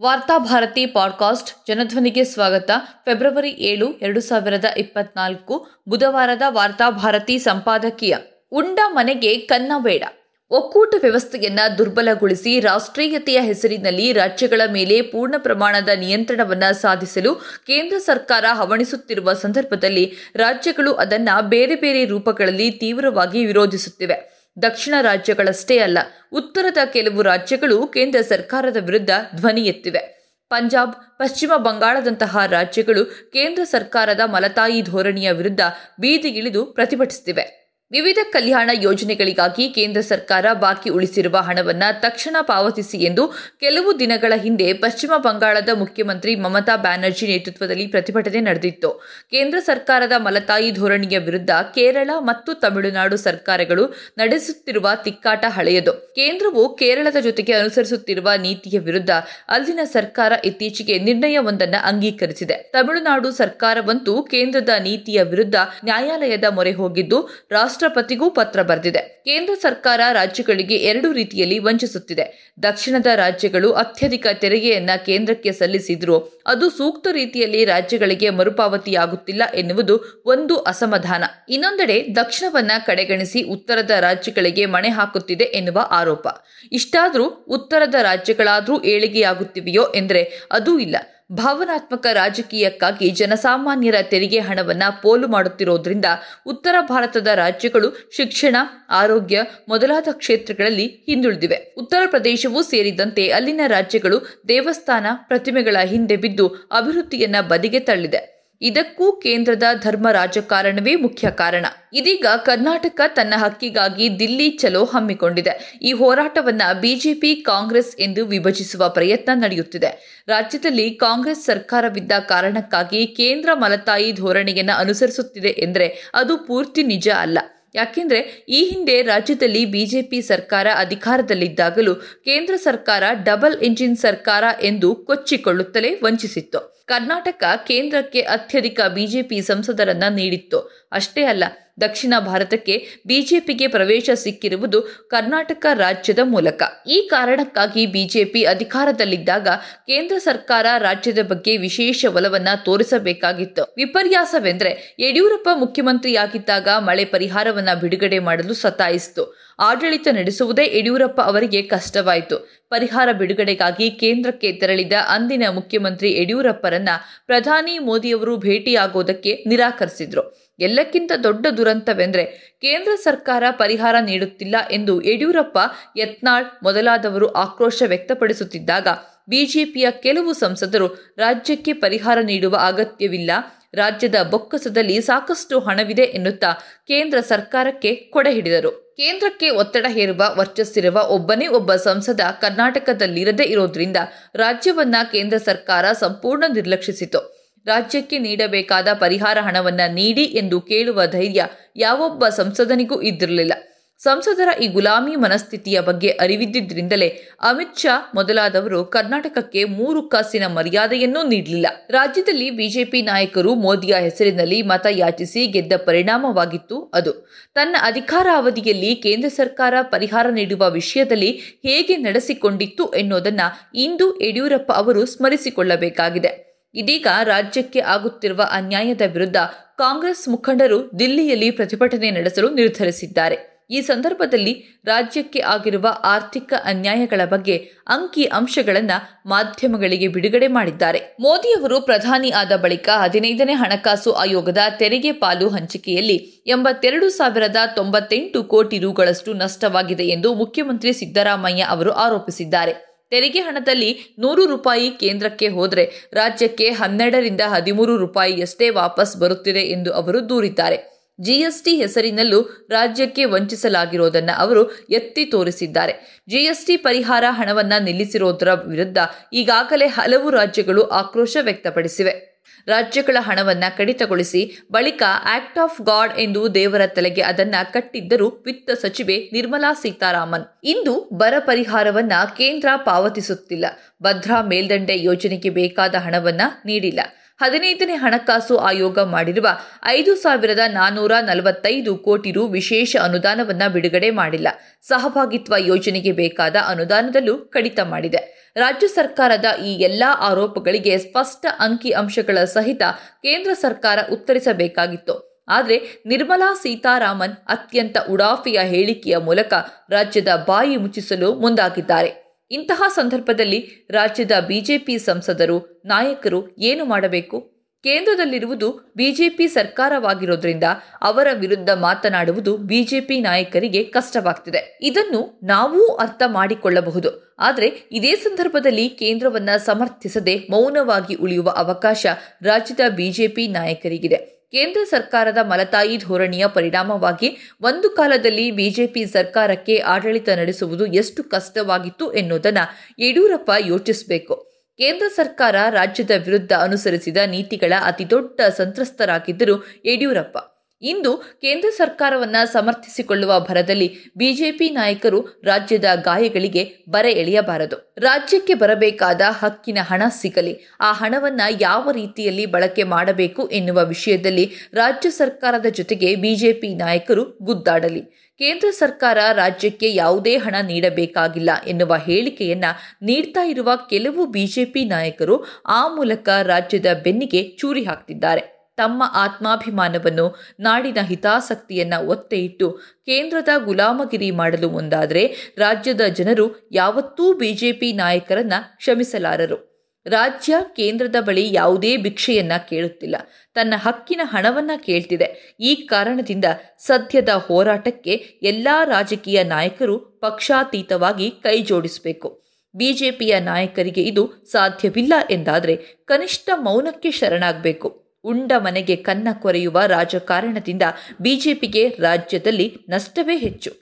Varthabharati podcast ಜನಧ್ವನಿಗೆ ಸ್ವಾಗತ. February ಏಳು, ಎರಡು ಸಾವಿರದ ಇಪ್ಪತ್ನಾಲ್ಕು ಬುಧವಾರದ ವಾರ್ತಾಭಾರತಿ ಸಂಪಾದಕೀಯ. ಉಂಡ ಮನೆಗೆ ಕನ್ನ ಬೇಡ. ಒಕ್ಕೂಟ ವ್ಯವಸ್ಥೆಯನ್ನ ದುರ್ಬಲಗೊಳಿಸಿ ರಾಷ್ಟ್ರೀಯತೆಯ ಹೆಸರಿನಲ್ಲಿ ರಾಜ್ಯಗಳ ಮೇಲೆ ಪೂರ್ಣ ಪ್ರಮಾಣದ ನಿಯಂತ್ರಣವನ್ನು ಸಾಧಿಸಲು ಕೇಂದ್ರ ಸರ್ಕಾರ ಹವಣಿಸುತ್ತಿರುವ ಸಂದರ್ಭದಲ್ಲಿ ರಾಜ್ಯಗಳು ಅದನ್ನು ಬೇರೆ ಬೇರೆ ರೂಪಗಳಲ್ಲಿ ತೀವ್ರವಾಗಿ ವಿರೋಧಿಸುತ್ತಿವೆ. ದಕ್ಷಿಣ ರಾಜ್ಯಗಳಷ್ಟೇ ಅಲ್ಲ, ಉತ್ತರದ ಕೆಲವು ರಾಜ್ಯಗಳು ಕೇಂದ್ರ ಸರ್ಕಾರದ ವಿರುದ್ಧ ಧ್ವನಿ ಎತ್ತಿವೆ. ಪಂಜಾಬ್, ಪಶ್ಚಿಮ ಬಂಗಾಳದಂತಹ ರಾಜ್ಯಗಳು ಕೇಂದ್ರ ಸರ್ಕಾರದ ಮಲತಾಯಿ ಧೋರಣೆಯ ವಿರುದ್ಧ ಬೀದಿಗಿಳಿದು ಪ್ರತಿಭಟಿಸುತ್ತಿವೆ. ವಿವಿಧ ಕಲ್ಯಾಣ ಯೋಜನೆಗಳಿಗಾಗಿ ಕೇಂದ್ರ ಸರ್ಕಾರ ಬಾಕಿ ಉಳಿಸಿರುವ ಹಣವನ್ನು ತಕ್ಷಣ ಪಾವತಿಸಿ ಎಂದು ಕೆಲವು ದಿನಗಳ ಹಿಂದೆ ಪಶ್ಚಿಮ ಬಂಗಾಳದ ಮುಖ್ಯಮಂತ್ರಿ ಮಮತಾ ಬ್ಯಾನರ್ಜಿ ನೇತೃತ್ವದಲ್ಲಿ ಪ್ರತಿಭಟನೆ ನಡೆದಿತ್ತು. ಕೇಂದ್ರ ಸರ್ಕಾರದ ಮಲತಾಯಿ ಧೋರಣೆಯ ವಿರುದ್ಧ ಕೇರಳ ಮತ್ತು ತಮಿಳುನಾಡು ಸರ್ಕಾರಗಳು ನಡೆಸುತ್ತಿರುವ ತಿಕ್ಕಾಟ ಹಳೆಯದು. ಕೇಂದ್ರವು ಕೇರಳದ ಜೊತೆಗೆ ಅನುಸರಿಸುತ್ತಿರುವ ನೀತಿಯ ವಿರುದ್ಧ ಅಲ್ಲಿನ ಸರ್ಕಾರ ಇತ್ತೀಚೆಗೆ ನಿರ್ಣಯವೊಂದನ್ನು ಅಂಗೀಕರಿಸಿದೆ. ತಮಿಳುನಾಡು ಸರ್ಕಾರವಂತೂ ಕೇಂದ್ರದ ನೀತಿಯ ವಿರುದ್ಧ ನ್ಯಾಯಾಲಯದ ಮೊರೆ ಹೋಗಿದ್ದು ರಾಷ್ಟ್ರಪತಿಗೂ ಪತ್ರ ಬರೆದಿದೆ. ಕೇಂದ್ರ ಸರ್ಕಾರ ರಾಜ್ಯಗಳಿಗೆ ಎರಡು ರೀತಿಯಲ್ಲಿ ವಂಚಿಸುತ್ತಿದೆ. ದಕ್ಷಿಣದ ರಾಜ್ಯಗಳು ಅತ್ಯಧಿಕ ತೆರಿಗೆಯನ್ನ ಕೇಂದ್ರಕ್ಕೆ ಸಲ್ಲಿಸಿದ್ರೂ. ಅದು ಸೂಕ್ತ ರೀತಿಯಲ್ಲಿ ರಾಜ್ಯಗಳಿಗೆ ಮರುಪಾವತಿಯಾಗುತ್ತಿಲ್ಲ ಎನ್ನುವುದು ಒಂದು ಅಸಮಾಧಾನ. ಇನ್ನೊಂದೆಡೆ ದಕ್ಷಿಣವನ್ನ ಕಡೆಗಣಿಸಿ ಉತ್ತರದ ರಾಜ್ಯಗಳಿಗೆ ಮಣೆ ಹಾಕುತ್ತಿದೆ ಎನ್ನುವ ಆರೋಪ. ಇಷ್ಟಾದರೂ ಉತ್ತರದ ರಾಜ್ಯಗಳಾದರೂ ಏಳಿಗೆಯಾಗುತ್ತಿವೆಯೋ ಎಂದರೆ ಅದೂ ಇಲ್ಲ. ಭಾವನಾತ್ಮಕ ರಾಜಕೀಯಕ್ಕಾಗಿ ಜನಸಾಮಾನ್ಯರ ತೆರಿಗೆ ಹಣವನ್ನು ಪೋಲು ಮಾಡುತ್ತಿರೋದ್ರಿಂದ ಉತ್ತರ ಭಾರತದ ರಾಜ್ಯಗಳು ಶಿಕ್ಷಣ, ಆರೋಗ್ಯ ಮೊದಲಾದ ಕ್ಷೇತ್ರಗಳಲ್ಲಿ ಹಿಂದುಳಿದಿವೆ. ಉತ್ತರ ಪ್ರದೇಶವೂ ಸೇರಿದಂತೆ ಅಲ್ಲಿನ ರಾಜ್ಯಗಳು ದೇವಸ್ಥಾನ ಪ್ರತಿಮೆಗಳ ಹಿಂದೆ ಬಿದ್ದು ಅಭಿವೃದ್ಧಿಯನ್ನ ಬದಿಗೆ ತಳ್ಳಿದೆ. ಇದಕ್ಕೂ ಕೇಂದ್ರದ ಧರ್ಮ ರಾಜಕಾರಣವೇ ಮುಖ್ಯ ಕಾರಣ. ಇದೀಗ ಕರ್ನಾಟಕ ತನ್ನ ಹಕ್ಕಿಗಾಗಿ ದಿಲ್ಲಿ ಚಲೋ ಹಮ್ಮಿಕೊಂಡಿದೆ. ಈ ಹೋರಾಟವನ್ನ ಬಿಜೆಪಿ, ಕಾಂಗ್ರೆಸ್ ಎಂದು ವಿಭಜಿಸುವ ಪ್ರಯತ್ನ ನಡೆಯುತ್ತಿದೆ. ರಾಜ್ಯದಲ್ಲಿ ಕಾಂಗ್ರೆಸ್ ಸರ್ಕಾರವಿದ್ದ ಕಾರಣಕ್ಕಾಗಿ ಕೇಂದ್ರ ಮಲತಾಯಿ ಧೋರಣೆಯನ್ನು ಅನುಸರಿಸುತ್ತಿದೆ ಎಂದರೆ ಅದು ಪೂರ್ತಿ ನಿಜ ಅಲ್ಲ. ಯಾಕೆಂದ್ರೆ ಈ ಹಿಂದೆ ರಾಜ್ಯದಲ್ಲಿ ಬಿಜೆಪಿ ಸರ್ಕಾರ ಅಧಿಕಾರದಲ್ಲಿದ್ದಾಗಲೂ ಕೇಂದ್ರ ಸರ್ಕಾರ ಡಬಲ್ ಇಂಜಿನ್ ಸರ್ಕಾರ ಎಂದು ಕೊಚ್ಚಿಕೊಳ್ಳುತ್ತಲೇ ವಂಚಿಸಿತ್ತು. ಕರ್ನಾಟಕ ಕೇಂದ್ರಕ್ಕೆ ಅತ್ಯಧಿಕ ಬಿಜೆಪಿ ಸಂಸದರನ್ನ ನೀಡಿತ್ತು. ಅಷ್ಟೇ ಅಲ್ಲ ದಕ್ಷಿಣ ಭಾರತಕ್ಕೆ ಬಿಜೆಪಿಗೆ ಪ್ರವೇಶ ಸಿಕ್ಕಿರುವುದು ಕರ್ನಾಟಕ ರಾಜ್ಯದ ಮೂಲಕ. ಈ ಕಾರಣಕ್ಕಾಗಿ ಬಿಜೆಪಿ ಅಧಿಕಾರದಲ್ಲಿದ್ದಾಗ ಕೇಂದ್ರ ಸರ್ಕಾರ ರಾಜ್ಯದ ಬಗ್ಗೆ ವಿಶೇಷ ಒಲವನ್ನ ತೋರಿಸಬೇಕಾಗಿತ್ತು. ವಿಪರ್ಯಾಸವೆಂದ್ರೆ ಯಡಿಯೂರಪ್ಪ ಮುಖ್ಯಮಂತ್ರಿಯಾಗಿದ್ದಾಗ ಮಳೆ ಪರಿಹಾರವನ್ನ ಬಿಡುಗಡೆ ಮಾಡಲು ಸತಾಯಿಸಿತು. ಆಡಳಿತ ನಡೆಸುವುದೇ ಯಡಿಯೂರಪ್ಪ ಅವರಿಗೆ ಕಷ್ಟವಾಯಿತು. ಪರಿಹಾರ ಬಿಡುಗಡೆಗಾಗಿ ಕೇಂದ್ರಕ್ಕೆ ತೆರಳಿದ ಅಂದಿನ ಮುಖ್ಯಮಂತ್ರಿ ಯಡಿಯೂರಪ್ಪರನ್ನ ಪ್ರಧಾನಿ ಮೋದಿಯವರು ಭೇಟಿಯಾಗೋದಕ್ಕೆ ನಿರಾಕರಿಸಿದ್ರು. ಎಲ್ಲಕ್ಕಿಂತ ದೊಡ್ಡ ದುರಂತವೆಂದ್ರೆ ಕೇಂದ್ರ ಸರ್ಕಾರ ಪರಿಹಾರ ನೀಡುತ್ತಿಲ್ಲ ಎಂದು ಯಡಿಯೂರಪ್ಪ, ಯತ್ನಾಳ್ ಮೊದಲಾದವರು ಆಕ್ರೋಶ ವ್ಯಕ್ತಪಡಿಸುತ್ತಿದ್ದಾಗ ಬಿಜೆಪಿಯ ಕೆಲವು ಸಂಸದರು ರಾಜ್ಯಕ್ಕೆ ಪರಿಹಾರ ನೀಡುವ ಅಗತ್ಯವಿಲ್ಲ, ರಾಜ್ಯದ ಬೊಕ್ಕಸದಲ್ಲಿ ಸಾಕಷ್ಟು ಹಣವಿದೆ ಎನ್ನುತ್ತಾ ಕೇಂದ್ರ ಸರ್ಕಾರಕ್ಕೆ ಕೊಡೆ ಹಿಡಿದರು. ಕೇಂದ್ರಕ್ಕೆ ಒತ್ತಡ ಹೇರುವ, ವರ್ಚಸ್ಸಿರುವ ಒಬ್ಬನೇ ಒಬ್ಬ ಸಂಸದ ಕರ್ನಾಟಕದಲ್ಲಿರದೇ ಇರೋದ್ರಿಂದ ರಾಜ್ಯವನ್ನ ಕೇಂದ್ರ ಸರ್ಕಾರ ಸಂಪೂರ್ಣ ನಿರ್ಲಕ್ಷಿಸಿತು. ರಾಜ್ಯಕ್ಕೆ ನೀಡಬೇಕಾದ ಪರಿಹಾರ ಹಣವನ್ನು ನೀಡಿ ಎಂದು ಕೇಳುವ ಧೈರ್ಯ ಯಾವೊಬ್ಬ ಸಂಸದನಿಗೂ ಇದ್ದಿರಲಿಲ್ಲ. ಸಂಸದರ ಈ ಗುಲಾಮಿ ಮನಸ್ಥಿತಿಯ ಬಗ್ಗೆ ಅರಿವಿದ್ದಿದ್ದರಿಂದಲೇ ಅಮಿತ್ ಶಾ ಮೊದಲಾದವರು ಕರ್ನಾಟಕಕ್ಕೆ ಮೂರು ಕಾಸಿನ ಮರ್ಯಾದೆಯನ್ನೂ ನೀಡಲಿಲ್ಲ. ರಾಜ್ಯದಲ್ಲಿ ಬಿಜೆಪಿ ನಾಯಕರು ಮೋದಿಯ ಹೆಸರಿನಲ್ಲಿ ಮತ ಯಾಚಿಸಿ ಗೆದ್ದ ಪರಿಣಾಮವಾಗಿತ್ತು ಅದು. ತನ್ನ ಅಧಿಕಾರ ಅವಧಿಯಲ್ಲಿ ಕೇಂದ್ರ ಸರ್ಕಾರ ಪರಿಹಾರ ನೀಡುವ ವಿಷಯದಲ್ಲಿ ಹೇಗೆ ನಡೆಸಿಕೊಂಡಿತ್ತು ಎನ್ನುವುದನ್ನು ಇಂದು ಯಡಿಯೂರಪ್ಪ ಅವರು ಸ್ಮರಿಸಿಕೊಳ್ಳಬೇಕಾಗಿದೆ. ಇದೀಗ ರಾಜ್ಯಕ್ಕೆ ಆಗುತ್ತಿರುವ ಅನ್ಯಾಯದ ವಿರುದ್ಧ ಕಾಂಗ್ರೆಸ್ ಮುಖಂಡರು ದಿಲ್ಲಿಯಲ್ಲಿ ಪ್ರತಿಭಟನೆ ನಡೆಸಲು ನಿರ್ಧರಿಸಿದ್ದಾರೆ. ಈ ಸಂದರ್ಭದಲ್ಲಿ ರಾಜ್ಯಕ್ಕೆ ಆಗಿರುವ ಆರ್ಥಿಕ ಅನ್ಯಾಯಗಳ ಬಗ್ಗೆ ಅಂಕಿ ಅಂಶಗಳನ್ನು ಮಾಧ್ಯಮಗಳಿಗೆ ಬಿಡುಗಡೆ ಮಾಡಿದ್ದಾರೆ. ಮೋದಿಯವರು ಪ್ರಧಾನಿ ಆದ ಬಳಿಕ ಹದಿನೈದನೇ ಹಣಕಾಸು ಆಯೋಗದ ತೆರಿಗೆ ಪಾಲು ಹಂಚಿಕೆಯಲ್ಲಿ ಎಂಬತ್ತೆರಡು ಸಾವಿರದ ತೊಂಬತ್ತೆಂಟು ಕೋಟಿ ರುಗಳಷ್ಟು ನಷ್ಟವಾಗಿದೆ ಎಂದು ಮುಖ್ಯಮಂತ್ರಿ ಸಿದ್ದರಾಮಯ್ಯ ಅವರು ಆರೋಪಿಸಿದ್ದಾರೆ. ತೆರಿಗೆ ಹಣದಲ್ಲಿ ನೂರು ರೂಪಾಯಿ ಕೇಂದ್ರಕ್ಕೆ ಹೋದರೆ ರಾಜ್ಯಕ್ಕೆ ಹನ್ನೆರಡರಿಂದ ಹದಿಮೂರು ರೂಪಾಯಿಯಷ್ಟೇ ವಾಪಸ್ ಬರುತ್ತಿದೆ ಎಂದು ಅವರು ದೂರಿದ್ದಾರೆ. ಜಿಎಸ್ಟಿ ಹೆಸರಿನಲ್ಲೂ ರಾಜ್ಯಕ್ಕೆ ವಂಚಿಸಲಾಗಿರೋದನ್ನು ಅವರು ಎತ್ತಿ ತೋರಿಸಿದ್ದಾರೆ. ಜಿಎಸ್ಟಿ ಪರಿಹಾರ ಹಣವನ್ನ ನಿಲ್ಲಿಸಿರೋದರ ವಿರುದ್ಧ ಈಗಾಗಲೇ ಹಲವು ರಾಜ್ಯಗಳು ಆಕ್ರೋಶ ವ್ಯಕ್ತಪಡಿಸಿವೆ. ರಾಜ್ಯಗಳ ಹಣವನ್ನ ಕಡಿತಗೊಳಿಸಿ ಬಳಿಕ ಆಕ್ಟ್ ಆಫ್ ಗಾಡ್ ಎಂದು ದೇವರ ತಲೆಗೆ ಅದನ್ನ ಕಟ್ಟಿದ್ದರು ವಿತ್ತ ಸಚಿವೆ ನಿರ್ಮಲಾ ಸೀತಾರಾಮನ್. ಇಂದು ಬರ ಪರಿಹಾರವನ್ನ ಕೇಂದ್ರ ಪಾವತಿಸುತ್ತಿಲ್ಲ. ಭದ್ರಾ ಮೇಲ್ದಂಡೆ ಯೋಜನೆಗೆ ಬೇಕಾದ ಹಣವನ್ನ ನೀಡಿಲ್ಲ. ಹದಿನೈದನೇ ಹಣಕಾಸು ಆಯೋಗ ಮಾಡಿರುವ ಐದು ಸಾವಿರದ ನಾನ್ನೂರ ನಲವತ್ತೈದು ಕೋಟಿ ರು ವಿಶೇಷ ಅನುದಾನವನ್ನ ಬಿಡುಗಡೆ ಮಾಡಿಲ್ಲ. ಸಹಭಾಗಿತ್ವ ಯೋಜನೆಗೆ ಬೇಕಾದ ಅನುದಾನದಲ್ಲೂ ಕಡಿತ ಮಾಡಿದೆ. ರಾಜ್ಯ ಸರ್ಕಾರದ ಈ ಎಲ್ಲಾ ಆರೋಪಗಳಿಗೆ ಸ್ಪಷ್ಟ ಅಂಕಿ ಅಂಶಗಳ ಸಹಿತ ಕೇಂದ್ರ ಸರ್ಕಾರ ಉತ್ತರಿಸಬೇಕಾಗಿತ್ತು. ಆದರೆ ನಿರ್ಮಲಾ ಸೀತಾರಾಮನ್ ಅತ್ಯಂತ ಉಡಾಫಿಯ ಹೇಳಿಕೆಯ ಮೂಲಕ ರಾಜ್ಯದ ಬಾಯಿ ಮುಚ್ಚಿಸಲು ಮುಂದಾಗಿದ್ದಾರೆ. ಇಂತಹ ಸಂದರ್ಭದಲ್ಲಿ ರಾಜ್ಯದ ಬಿಜೆಪಿ ಸಂಸದರು, ನಾಯಕರು ಏನು ಮಾಡಬೇಕು? ಕೇಂದ್ರದಲ್ಲಿರುವುದು ಬಿಜೆಪಿ ಸರ್ಕಾರವಾಗಿರೋದ್ರಿಂದ ಅವರ ವಿರುದ್ಧ ಮಾತನಾಡುವುದು ಬಿಜೆಪಿ ನಾಯಕರಿಗೆ ಕಷ್ಟವಾಗ್ತಿದೆ. ಇದನ್ನು ನಾವೂ ಅರ್ಥ ಮಾಡಿಕೊಳ್ಳಬಹುದು. ಆದರೆ ಇದೇ ಸಂದರ್ಭದಲ್ಲಿ ಕೇಂದ್ರವನ್ನ ಸಮರ್ಥಿಸದೆ ಮೌನವಾಗಿ ಉಳಿಯುವ ಅವಕಾಶ ರಾಜ್ಯದ ಬಿಜೆಪಿ ನಾಯಕರಿಗಿದೆ. ಕೇಂದ್ರ ಸರ್ಕಾರದ ಮಲತಾಯಿ ಧೋರಣೆಯ ಪರಿಣಾಮವಾಗಿ ಒಂದು ಕಾಲದಲ್ಲಿ ಬಿಜೆಪಿ ಸರ್ಕಾರಕ್ಕೆ ಆಡಳಿತ ನಡೆಸುವುದು ಎಷ್ಟು ಕಷ್ಟವಾಗಿತ್ತು ಎನ್ನುವುದನ್ನು ಯಡಿಯೂರಪ್ಪ ಯೋಚಿಸಬೇಕು. ಕೇಂದ್ರ ಸರ್ಕಾರ ರಾಜ್ಯದ ವಿರುದ್ಧ ಅನುಸರಿಸಿದ ನೀತಿಗಳ ಅತಿದೊಡ್ಡ ಸಂತ್ರಸ್ತರಾಗಿದ್ದರು ಯಡಿಯೂರಪ್ಪ. ಇಂದು ಕೇಂದ್ರ ಸರ್ಕಾರವನ್ನ ಸಮರ್ಥಿಸಿಕೊಳ್ಳುವ ಭರದಲ್ಲಿ ಬಿಜೆಪಿ ನಾಯಕರು ರಾಜ್ಯದ ಗಾಯಗಳಿಗೆ ಬರೆ ಎಳೆಯಬಾರದು. ರಾಜ್ಯಕ್ಕೆ ಬರಬೇಕಾದ ಹಕ್ಕಿನ ಹಣ ಸಿಗಲಿ. ಆ ಹಣವನ್ನ ಯಾವ ರೀತಿಯಲ್ಲಿ ಬಳಕೆ ಮಾಡಬೇಕು ಎನ್ನುವ ವಿಷಯದಲ್ಲಿ ರಾಜ್ಯ ಸರ್ಕಾರದ ಜೊತೆಗೆ ಬಿಜೆಪಿ ನಾಯಕರು ಗುದ್ದಾಡಲಿ. ಕೇಂದ್ರ ಸರ್ಕಾರ ರಾಜ್ಯಕ್ಕೆ ಯಾವುದೇ ಹಣ ನೀಡಬೇಕಾಗಿಲ್ಲ ಎನ್ನುವ ಹೇಳಿಕೆಯನ್ನ ನೀಡ್ತಾ ಇರುವ ಕೆಲವು ಬಿಜೆಪಿ ನಾಯಕರು ಆ ಮೂಲಕ ರಾಜ್ಯದ ಬೆನ್ನಿಗೆ ಚೂರಿ ಹಾಕ್ತಿದ್ದಾರೆ. ತಮ್ಮ ಆತ್ಮಾಭಿಮಾನವನ್ನು ನಾಡಿನ ಹಿತಾಸಕ್ತಿಯನ್ನ ಒತ್ತೆ ಇಟ್ಟು ಕೇಂದ್ರದ ಗುಲಾಮಗಿರಿ ಮಾಡಲು ಮುಂದಾದರೆ ರಾಜ್ಯದ ಜನರು ಯಾವತ್ತೂ ಬಿಜೆಪಿ ನಾಯಕರನ್ನು ಕ್ಷಮಿಸಲಾರರು. ರಾಜ್ಯ ಕೇಂದ್ರದ ಬಳಿ ಯಾವುದೇ ಭಿಕ್ಷೆಯನ್ನ ಕೇಳುತ್ತಿಲ್ಲ. ತನ್ನ ಹಕ್ಕಿನ ಹಣವನ್ನ ಕೇಳ್ತಿದೆ. ಈ ಕಾರಣದಿಂದ ಸದ್ಯದ ಹೋರಾಟಕ್ಕೆ ಎಲ್ಲಾ ರಾಜಕೀಯ ನಾಯಕರು ಪಕ್ಷಾತೀತವಾಗಿ ಕೈಜೋಡಿಸಬೇಕು ಬಿಜೆಪಿಯ ನಾಯಕರಿಗೆ ಇದು ಸಾಧ್ಯವಿಲ್ಲ ಎಂದಾದರೆ ಕನಿಷ್ಠ ಮೌನಕ್ಕೆ ಶರಣಾಗಬೇಕು. ಉಂಡ ಮನೆಗೆ ಕನ್ನ ಕೊರೆಯುವ ರಾಜಕಾರಣದಿಂದ ಬಿಜೆಪಿಗೆ ರಾಜ್ಯದಲ್ಲಿ ನಷ್ಟವೇ ಹೆಚ್ಚು.